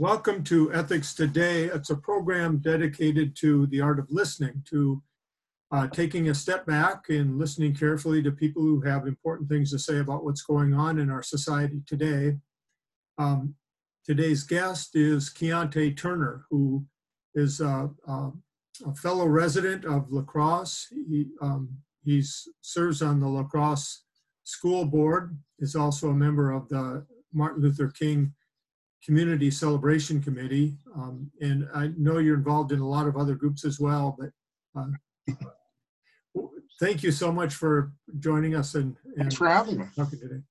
Welcome to Ethics Today. It's a program dedicated to the art of listening, to uh, taking a step back and listening carefully to people who have important things to say about what's going on in our society today. Um, today's guest is Keontae Turner, who is a, a, a fellow resident of La Crosse. He um, serves on the La Crosse School Board, is also a member of the Martin Luther King Community Celebration Committee. Um, and I know you're involved in a lot of other groups as well, but uh, thank you so much for joining us and, and Thanks for having me. talking today.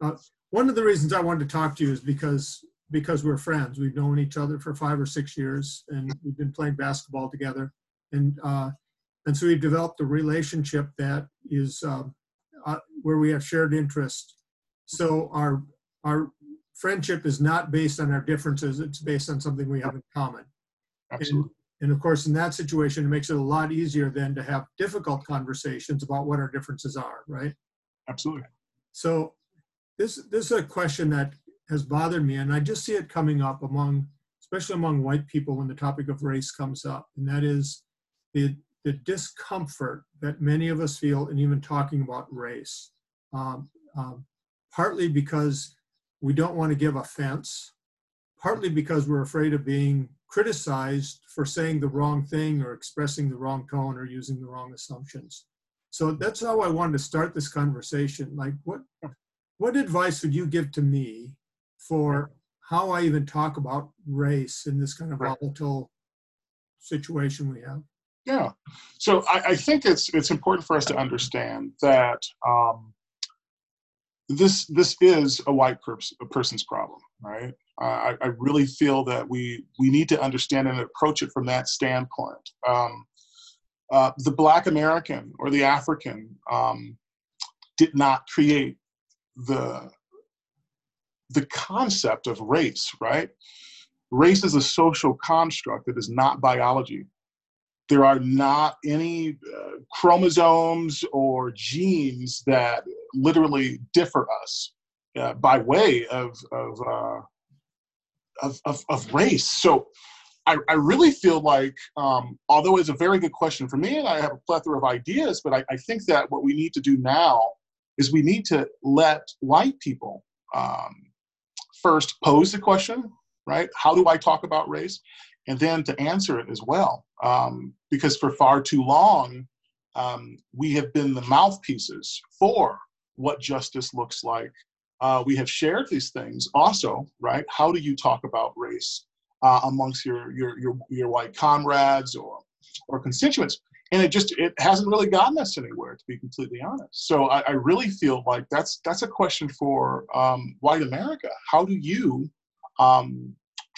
Uh, one of the reasons I wanted to talk to you is because because we're friends. We've known each other for five or six years, and we've been playing basketball together, and uh, and so we've developed a relationship that is um, uh, where we have shared interest. So our our friendship is not based on our differences, it's based on something we have in common. Absolutely. And of course, in that situation, it makes it a lot easier then to have difficult conversations about what our differences are, right? Absolutely. So this this is a question that has bothered me, and I just see it coming up among, especially among white people, when the topic of race comes up, and that is the the discomfort that many of us feel in even talking about race. Um, um, partly because we don't want to give offense, partly because we're afraid of being criticized for saying the wrong thing or expressing the wrong tone or using the wrong assumptions. So that's how I wanted to start this conversation. Like, what what advice would you give to me for how I even talk about race in this kind of volatile situation we have? Yeah. So I, I think it's it's important for us to understand that um, this this is a white pers- a person's problem, right? I, I really feel that we we need to understand and approach it from that standpoint. Um, uh, the Black American or the African um, did not create the the concept of race, right? Race is a social construct that is not biology. There are not any uh, chromosomes or genes that literally differ us uh, by way of of, uh, of of of race. So I, I really feel like, um, although it's a very good question for me, and I have a plethora of ideas, but I, I think that what we need to do now is we need to let white people um, first pose the question, right? How do I talk about race? And then to answer it as well. Um, because for far too long, um, we have been the mouthpieces for what justice looks like. Uh, we have shared these things also, right? How do you talk about race uh, amongst your, your, your, your white comrades or, or constituents? and it just it hasn't really gotten us anywhere to be completely honest so i, I really feel like that's that's a question for um, white america how do you um,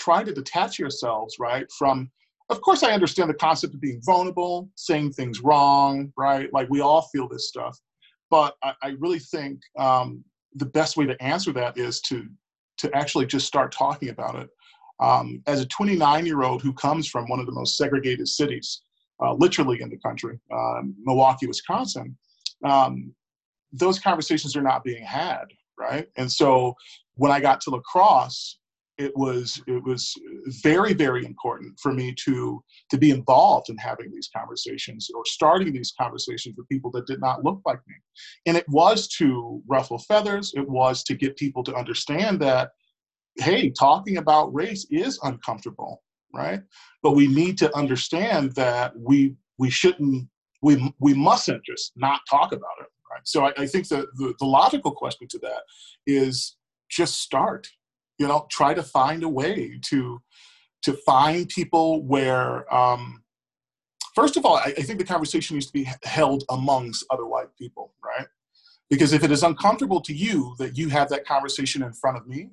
try to detach yourselves right from of course i understand the concept of being vulnerable saying things wrong right like we all feel this stuff but i, I really think um, the best way to answer that is to to actually just start talking about it um, as a 29 year old who comes from one of the most segregated cities uh, literally in the country, uh, Milwaukee, Wisconsin, um, those conversations are not being had, right? And so when I got to La Crosse, it was it was very very important for me to to be involved in having these conversations or starting these conversations with people that did not look like me and it was to ruffle feathers it was to get people to understand that hey talking about race is uncomfortable right? But we need to understand that we we shouldn't we we mustn't just not talk about it, right? So I, I think the, the the logical question to that is just start. You know, try to find a way to to find people where. Um, First of all, I, I think the conversation needs to be held amongst other white people, right? Because if it is uncomfortable to you that you have that conversation in front of me,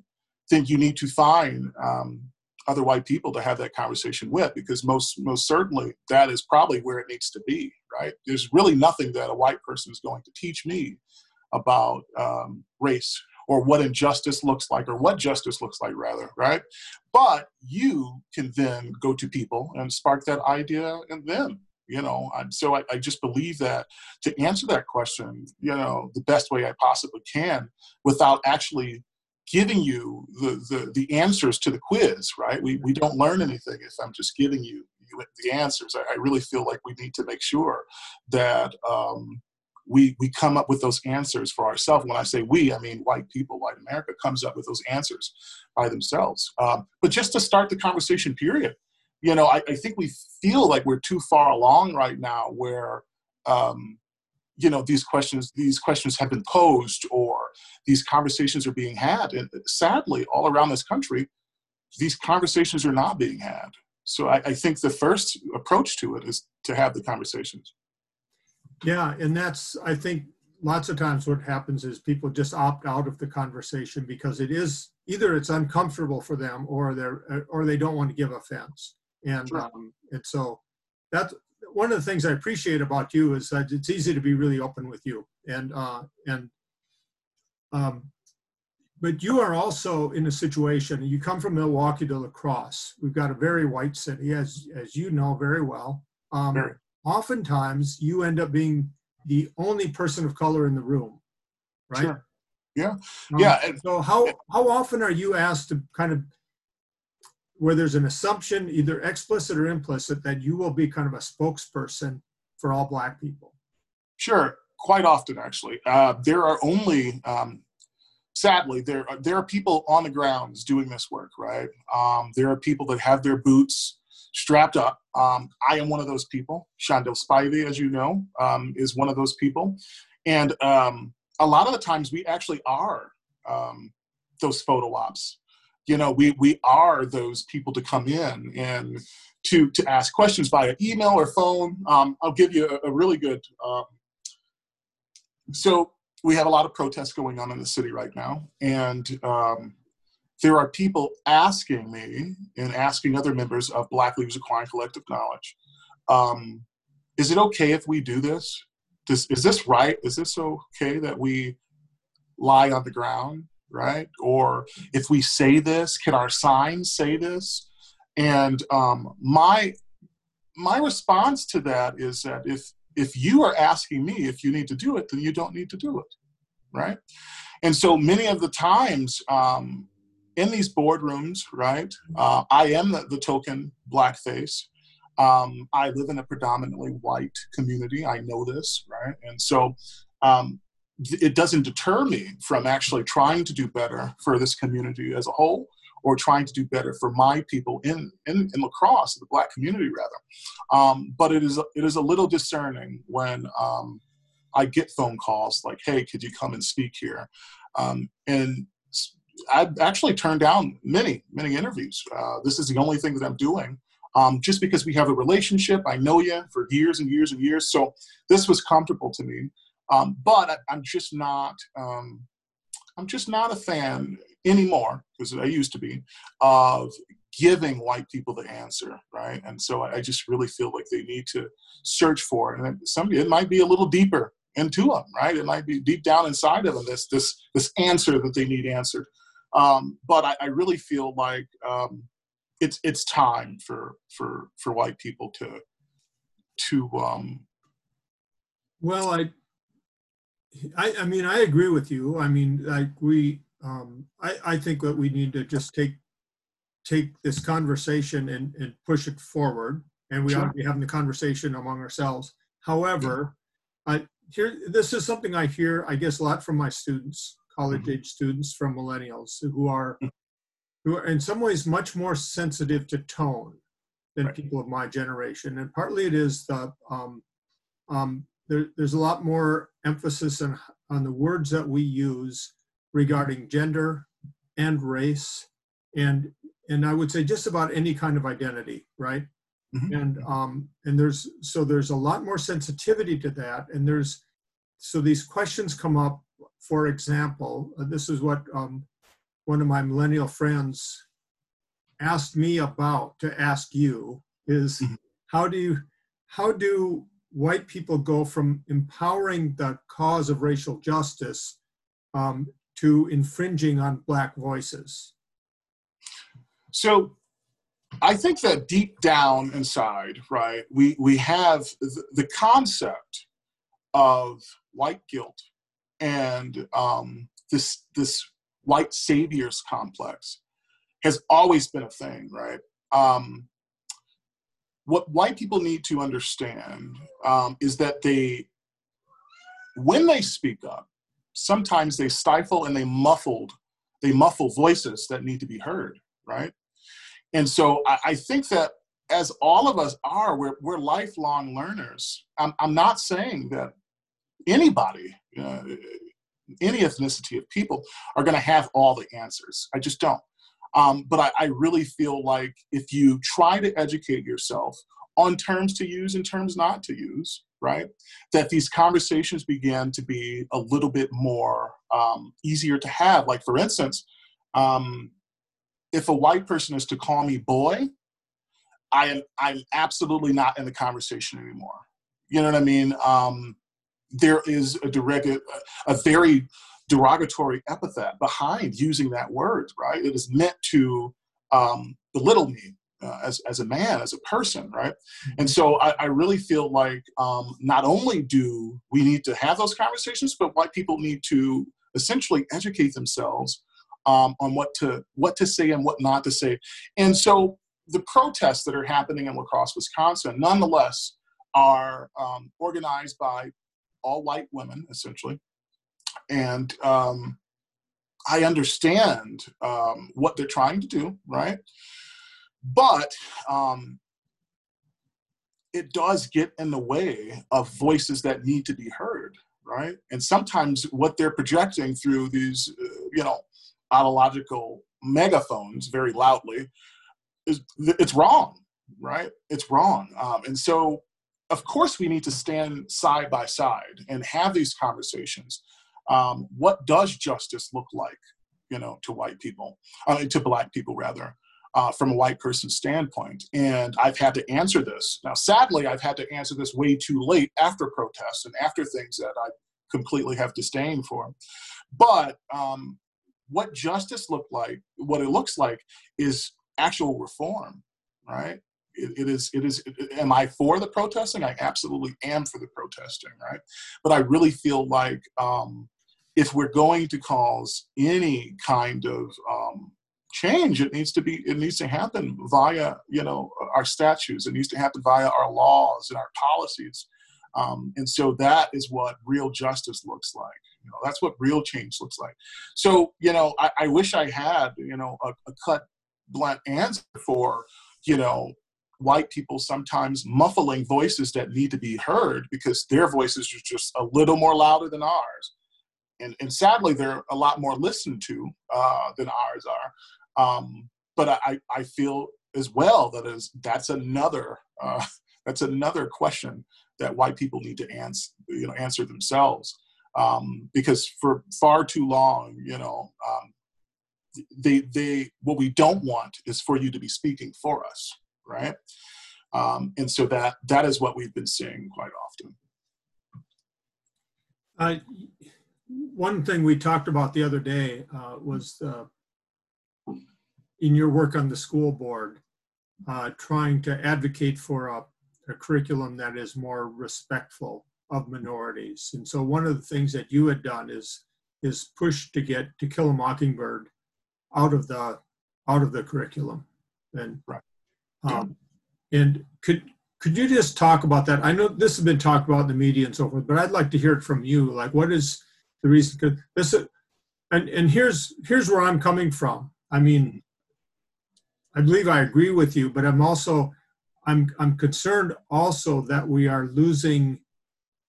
then you need to find um, other white people to have that conversation with because most most certainly that is probably where it needs to be right there's really nothing that a white person is going to teach me about um, race or what injustice looks like or what justice looks like rather right but you can then go to people and spark that idea in them you know so I, I just believe that to answer that question you know the best way i possibly can without actually giving you the, the, the answers to the quiz, right? We, we don't learn anything if I'm just giving you, the answers. I, I really feel like we need to make sure that um, we, we come up with those answers for ourselves. When I say we, I mean white people, white America comes up with those answers by themselves. Um, but just to start the conversation, period, you know, I, I, think we feel like we're too far along right now where um, you know these questions these questions have been posed or these conversations are being had and sadly all around this country these conversations are not being had so I, I, think the first approach to it is to have the conversations yeah and that's i think lots of times what happens is people just opt out of the conversation because it is either it's uncomfortable for them or they're or they don't want to give offense and sure. um, and so that's one of the things I appreciate about you is that it's easy to be really open with you, and uh, and um, but you are also in a situation. You come from Milwaukee to La Crosse. We've got a very white city, as as you know very well. Um, very. Oftentimes, you end up being the only person of color in the room, right? Sure. Yeah, um, yeah. So how how often are you asked to kind of where there's an assumption, either explicit or implicit, that you will be kind of a spokesperson for all Black people? Sure, quite often actually. Uh, there are only, um, sadly, there are, there are people on the grounds doing this work, right? Um, there are people that have their boots strapped up. Um, I am one of those people. Shaundel Spivey, as you know, um, is one of those people. And um, a lot of the times we actually are um, those photo ops you know we we are those people to come in and to to ask questions via email or phone um, i'll give you a, a really good um, so we have a lot of protests going on in the city right now and there are people asking me and asking other members of black leaders acquiring collective knowledge um, is it okay if we do this? is this right is this okay that we lie on the ground right? Or if we say this, can our signs say this? And um, my my response to that is that if if you are asking me if you need to do it, then you don't need to do it, right? And so many of the times um, in these boardrooms, right, uh, I am the, the token black face. Um, I live in a predominantly white community. I know this, right? And so um, it doesn't deter me from actually trying to do better for this community as a whole or trying to do better for my people in, in, in La Crosse, the black community rather. Um, but it is, it is a little discerning when um, I get phone calls like, hey, could you come and speak here? Um, and I actually turned down many, many interviews. Uh, this is the only thing that I'm doing. Um, just because we have a relationship, I know you for years and years and years. So this was comfortable to me. Um, but I, am just not. Um, I'm just not a fan anymore because I used to be of giving white people the answer, right? And so I just really feel like they need to search for it, and somebody it might be a little deeper into them, right? It might be deep down inside of them this this this answer that they need answered. Um, but I, I, really feel like um, it's it's time for for for white people to to um, well, I I, I mean, I agree with you. I mean, like we, um, I, I think that we need to just take take this conversation and, and push it forward, and we sure. ought to be having the conversation among ourselves. However, yeah. I here this is something I hear, I guess, a lot from my students, college mm-hmm. age students, from millennials who are mm-hmm. who are in some ways much more sensitive to tone than right. people of my generation, and partly it is the um, um, there, there's a lot more emphasis on, on the words that we use regarding gender and race and and I would say just about any kind of identity, right? Mm-hmm. And um, and there's so there's a lot more sensitivity to that, and there's so these questions come up. For example, uh, this is what um, one of my millennial friends asked me about to ask you is mm-hmm. how do you how do white people go from empowering the cause of racial justice um, to infringing on black voices? So I think that deep down inside, right, we, we have the concept of white guilt and um, this, this white saviors complex has always been a thing, right? Um, what white people need to understand um, is that they, when they speak up, sometimes they stifle and they muffled, they muffle voices that need to be heard, right? And so I, I think that as all of us are, we're, we're lifelong learners. I'm, I'm not saying that anybody, uh, any ethnicity of people, are going to have all the answers. I just don't. Um, but I, I really feel like if you try to educate yourself on terms to use and terms not to use, right, that these conversations begin to be a little bit more um, easier to have. Like, for instance, um, if a white person is to call me boy, I am I'm absolutely not in the conversation anymore. You know what I mean? Um, there is a direct, a very derogatory epithet behind using that word, right? It is meant to um, belittle me uh, as, as a man, as a person, right? Mm-hmm. And so I, I really feel like um, not only do we need to have those conversations, but white people need to essentially educate themselves um, on what to what to say and what not to say. And so the protests that are happening in La Crosse, Wisconsin, nonetheless, are um, organized by all white women, essentially, and um, I understand um, what they're trying to do, right? But um, it does get in the way of voices that need to be heard, right? And sometimes what they're projecting through these, uh, you know, autological megaphones very loudly is it's wrong, right? It's wrong, um, and so of course we need to stand side by side and have these conversations um, what does justice look like, you know, to white people, uh, to black people rather, uh, from a white person's standpoint? And I've had to answer this. Now, sadly, I've had to answer this way too late after protests and after things that I completely have disdain for. But um, what justice looked like, what it looks like, is actual reform, right? It, it is it is it, am i for the protesting i absolutely am for the protesting right but i really feel like um, if we're going to cause any kind of um, change, it needs to be it needs to happen via you know our statutes. It needs to happen via our laws and our policies. Um, and so that is what real justice looks like. You know, that's what real change looks like. So you know, I, I wish I had you know a, a cut blunt answer for you know white people sometimes muffling voices that need to be heard because their voices are just a little more louder than ours. And, and sadly they're a lot more listened to uh, than ours are. Um, but I, I feel as well that is that's another uh, that's another question that white people need to answer you know answer themselves. Um, because for far too long you know um, they they what we don't want is for you to be speaking for us right um, and so that that is what we've been seeing quite often. Uh, one thing we talked about the other day uh, was uh, in your work on the school board, uh, trying to advocate for a, a, curriculum that is more respectful of minorities. And so one of the things that you had done is is push to get To Kill a Mockingbird out of the out of the curriculum. And right. Um, and could could you just talk about that? I know this has been talked about in the media and so forth, but I'd like to hear it from you. Like, what is the reason because this and and here's here's where I'm coming from. I mean, I believe I agree with you, but I'm also I'm I'm concerned also that we are losing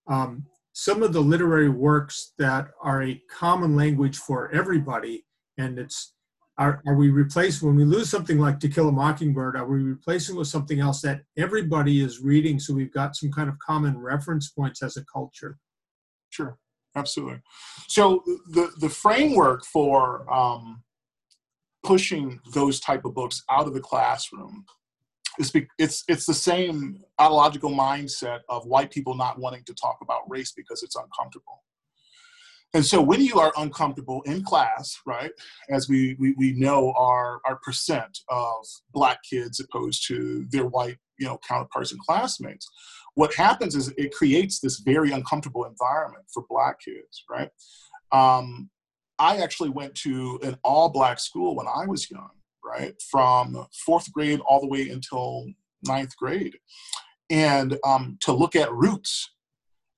um, some of the literary works that are a common language for everybody, and it's are, are we replacing when we lose something like To Kill a Mockingbird? Are we replacing with something else that everybody is reading, so we've got some kind of common reference points as a culture? Sure absolutely. So the the framework for um, pushing those type of books out of the classroom be, it's it's the same ideological mindset of white people not wanting to talk about race because it's uncomfortable. And so when you are uncomfortable in class, right, as we, we, we know our, our percent of black kids opposed to their white, you know, counterparts and classmates, what happens is it creates this very uncomfortable environment for black kids, right? Um, I actually went to an all black school when I was young, right? From fourth grade all the way until ninth grade. And um, to look at Roots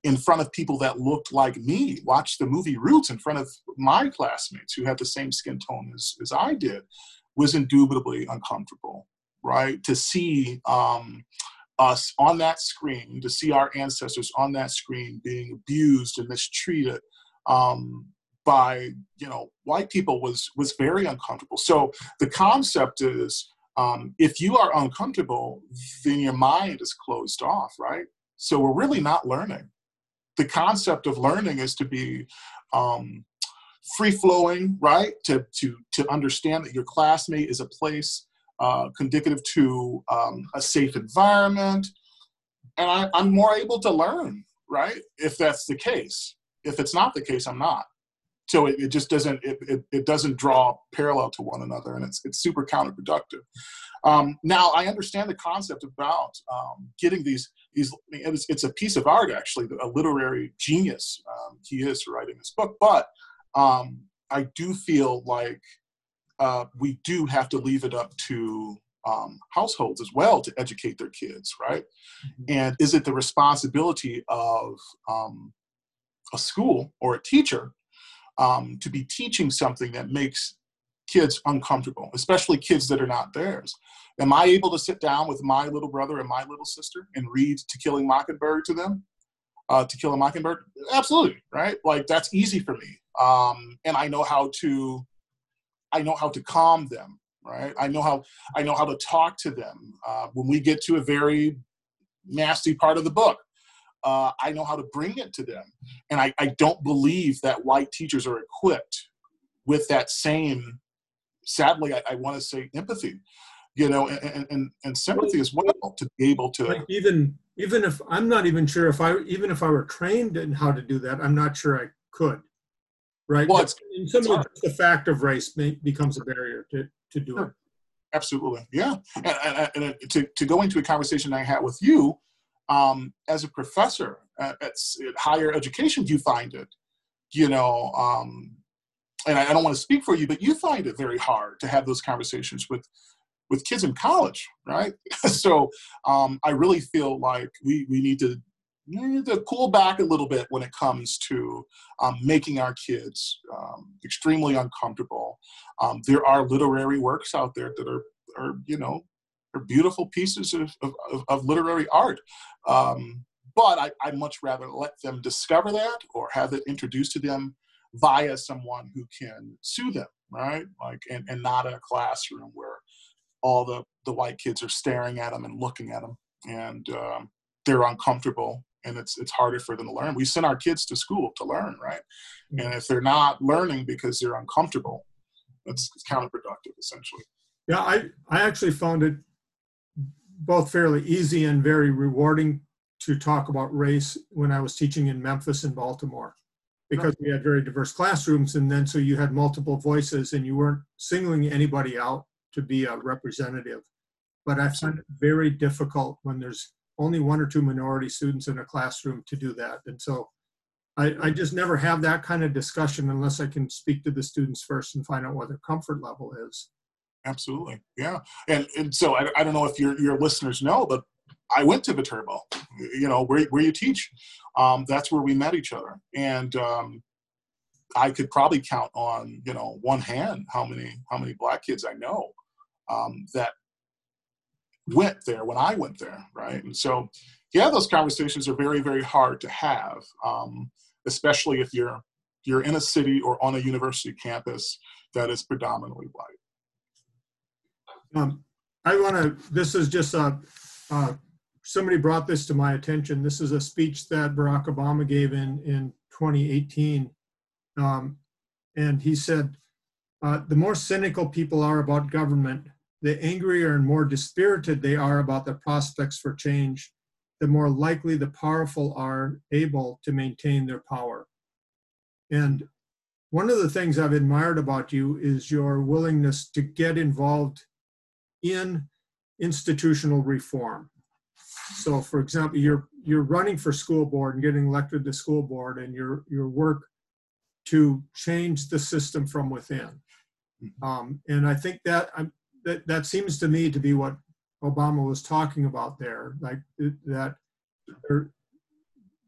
in front of people that looked like me, watch the movie Roots in front of my classmates who had the same skin tone as, as I did, was indubitably uncomfortable, right? To see um, us on that screen, to see our ancestors on that screen being abused and mistreated um, by you know white people was was very uncomfortable. So the concept is um, if you are uncomfortable, then your mind is closed off, right? So we're really not learning. The concept of learning is to be um, free flowing, right? To to to understand that your classmate is a place uh, conducive to um, a safe environment, and I, I'm more able to learn, right? If that's the case. If it's not the case, I'm not. So it, it just doesn't it, it, it doesn't draw parallel to one another, and it's it's super counterproductive. Um, now I understand the concept about um, getting these these. It's, it's, a piece of art, actually, a literary genius um, he is for writing this book. But um, I do feel like uh, we do have to leave it up to um, households as well to educate their kids, right? Mm-hmm. And is it the responsibility of um, a school or a teacher um, to be teaching something that makes kids uncomfortable, especially kids that are not theirs? Am I able to sit down with my little brother and my little sister and read To Kill a Mockingbird to them? Uh, to Kill a Mockingbird? Absolutely, right? Like that's easy for me. Um, and I know how to I know how to calm them, right? I know how I know how to talk to them. Uh, when we get to a very nasty part of the book, uh, I know how to bring it to them. And I, I don't believe that white teachers are equipped with that same, sadly, I, I want to say empathy, you know, and, and, and sympathy as well to be able to. Like even even if I'm not even sure if I even if I were trained in how to do that, I'm not sure I could right? Well, it's, some of the fact of race may, becomes a barrier to, to do it. Absolutely, yeah. And, and, and, to, to go into a conversation I had with you, um, as a professor at, at, higher education, do you find it, you know, um, and I, I don't want to speak for you, but you find it very hard to have those conversations with with kids in college, right? so um, I really feel like we, we need to to pull back a little bit when it comes to um, making our kids um, extremely uncomfortable. Um, there are literary works out there that are, are you know, are beautiful pieces of, of, of literary art. Um, but I, I'd much rather let them discover that or have it introduced to them via someone who can sue them, right? Like, and, and not in a classroom where all the, the white kids are staring at them and looking at them and um, they're uncomfortable and it's it's harder for them to learn. We send our kids to school to learn, right? Mm-hmm. And if they're not learning because they're uncomfortable, that's counterproductive essentially. Yeah, I I actually found it both fairly easy and very rewarding to talk about race when I was teaching in Memphis and Baltimore because we had very diverse classrooms and then so you had multiple voices and you weren't singling anybody out to be a representative. But I find it very difficult when there's only one or two minority students in a classroom to do that. And so I, I just never have that kind of discussion unless I can speak to the students first and find out what their comfort level is. Absolutely. Yeah. And, and so I, I don't know if your, your listeners know, but I went to Viterbo, you know, where, where you teach. Um, that's where we met each other. And um, I could probably count on, you know, one hand how many, how many black kids I know um, that went there when I went there, right? And so, yeah, those conversations are very, very hard to have, um, especially if you're you're in a city or on a university campus that is predominantly white. Um, I want to. This is just a. Uh, somebody brought this to my attention. This is a speech that Barack Obama gave in in 2018, um, and he said, uh, "The more cynical people are about government, the angrier and more dispirited they are about the prospects for change, the more likely the powerful are able to maintain their power. And one of the things I've admired about you is your willingness to get involved in institutional reform. So, for example, you're you're running for school board and getting elected to school board, and your your work to change the system from within. Mhm. Um, and I think that, um, that that seems to me to be what Obama was talking about there, like that there,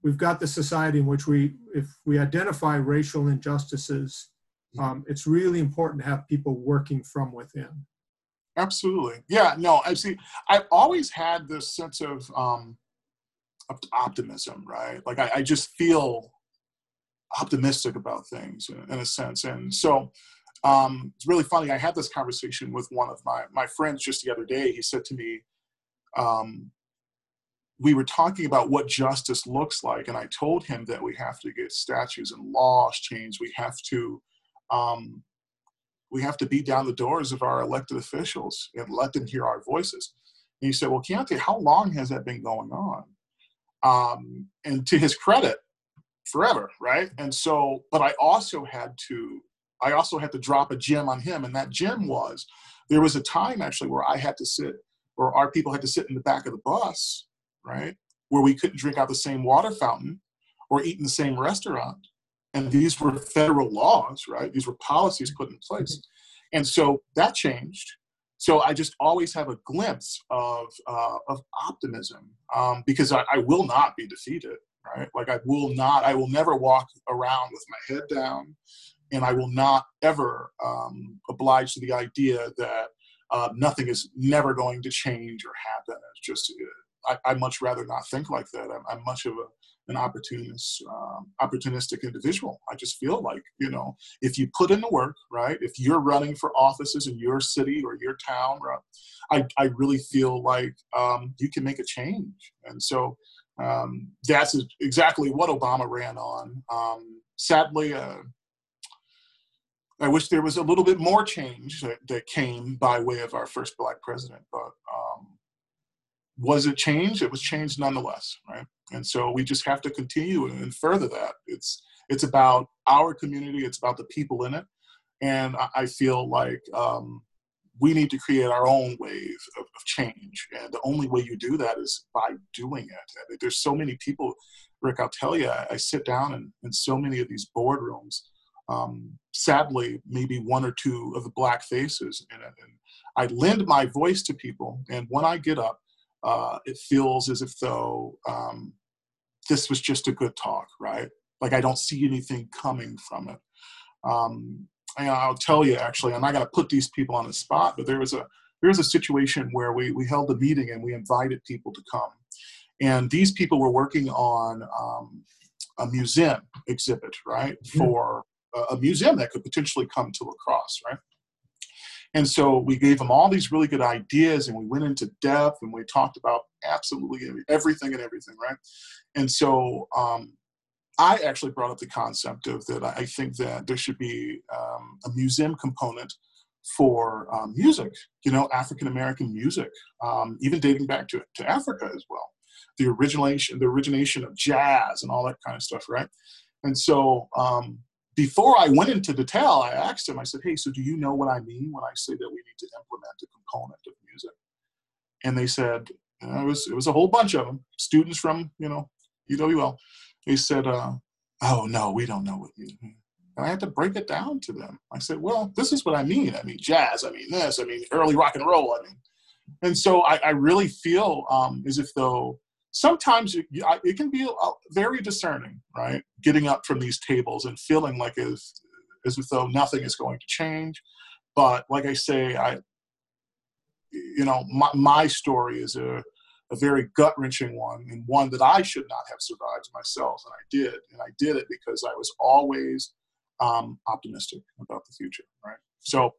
we've got the society in which we, if we identify racial injustices, um, it's really important to have people working from within. Absolutely. Yeah, no, I see. I've always had this sense of um, op- optimism, right? Like I, I just feel optimistic about things in, in a sense. And so um, it's really funny. I had this conversation with one of my, my friends just the other day. He said to me, um, we were talking about what justice looks like. And I told him that we have to get statutes and laws changed. We have to um, we have to beat down the doors of our elected officials and let them hear our voices. And he said, Well, Keontae, how long has that been going on? Um, and to his credit, forever, right? And so, but I also had to, I also had to drop a gem on him. And that gem was there was a time actually where I had to sit, or our people had to sit in the back of the bus, right? Where we couldn't drink out the same water fountain or eat in the same restaurant and these were federal laws, right? These were policies put in place, and so that changed. So I just always have a glimpse of uh, of optimism um, because I, I will not be defeated, right? Like I will not, I will never walk around with my head down, and I will not ever um, oblige to the idea that uh, nothing is never going to change or happen. It's just I, I much rather not think like that. I'm, I'm much of a an opportunist, um, opportunistic individual. I just feel like, you know, if you put in the work, right? If you're running for offices in your city or your town, right, I, I really feel like um, you can make a change. And so um, that's exactly what Obama ran on. Um, sadly, uh, I wish there was a little bit more change that, that came by way of our first black president, but um, was it changed? It was changed nonetheless, right? And so we just have to continue and further that. It's it's about our community. It's about the people in it, and I, I feel like um, we need to create our own wave of, of, change. And the only way you do that is by doing it. There's so many people, Rick. I'll tell you, I, I sit down in, in so many of these boardrooms. Um, sadly, maybe one or two of the black faces in it, and I lend my voice to people. And when I get up, uh, it feels as if though um, this was just a good talk, right? Like I don't see anything coming from it. Um, and I'll tell you, actually, I'm not going to put these people on the spot, but there was a there was a situation where we we held a meeting and we invited people to come, and these people were working on um, a museum exhibit, right, mm-hmm. for a, a museum that could potentially come to La Crosse, right? And so we gave them all these really good ideas and we went into depth and we talked about absolutely everything and everything, right? And so um, I actually brought up the concept of that I think that there should be um, a museum component for um, music, you know, African American music, um, even dating back to, to Africa as well. The origination, the origination of jazz and all that kind of stuff, right? And so um, before I went into detail, I asked him, I said, hey, so do you know what I mean when I say that we need to implement a component of music? And they said, you it was it was a whole bunch of them, students from, you know, UWL. They said, uh, oh no, we don't know what you mean. And I had to break it down to them. I said, well, this is what I mean. I mean jazz, I mean this, I mean early rock and roll, I mean. And so I, I really feel um, as if though sometimes it, it can be very discerning, right? Getting up from these tables and feeling like as, as if though nothing is going to change. But like I say, I, you know, my, my story is a, a very gut wrenching one and one that I should not have survived myself. And I did. And I did it because I was always um, optimistic about the future, right? So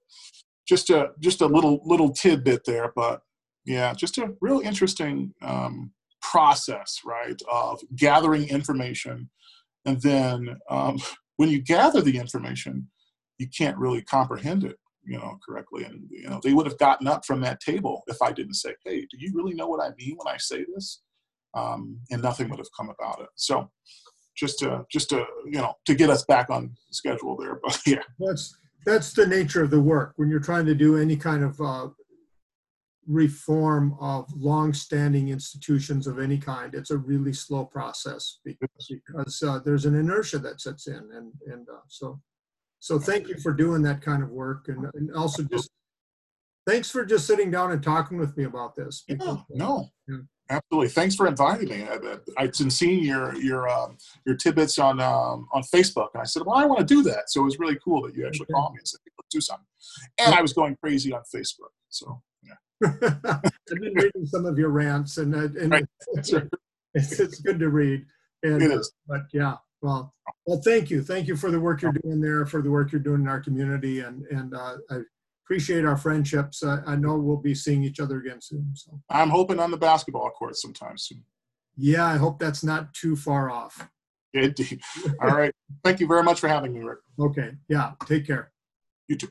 just a, just a little, little tidbit there, but yeah, just a real interesting um, process, right, of gathering information. And then um, when you gather the information, you can't really comprehend it, you know, correctly. And, you know, they would have gotten up from that table if I didn't say, hey, do you really know what I mean when I say this? Um, and nothing would have come about it. So just to, just to, you know, to get us back on schedule there, but yeah. That's, that's the nature of the work. When you're trying to do any kind of uh, reform of long-standing institutions of any kind. It's a really slow process because, because uh, there's an inertia that sets in, and and uh, so so thank you for doing that kind of work, and, and also just thanks for just sitting down and talking with me about this. Yeah, because, uh, no, Yeah. absolutely. Thanks for inviting me. I, I'd been seeing your your um, your tidbits on um, on Facebook, and I said, "Well, I want to do that." So it was really cool that you actually Okay. called me and said, "Let's do something." And I was going crazy on Facebook. So yeah, I've been reading some of your rants, and, uh, and Right. Right. it's, it's good to read. And, it is. But yeah, well, well, thank you, thank you for the work you're doing there, for the work you're doing in our community, and and uh, I appreciate our friendships. I, I know we'll be seeing each other again soon. So I'm hoping on the basketball court sometime soon. yeah, I hope that's not too far off. Indeed. All right. Thank you very much for having me, Rick. Okay, yeah, take care. You too.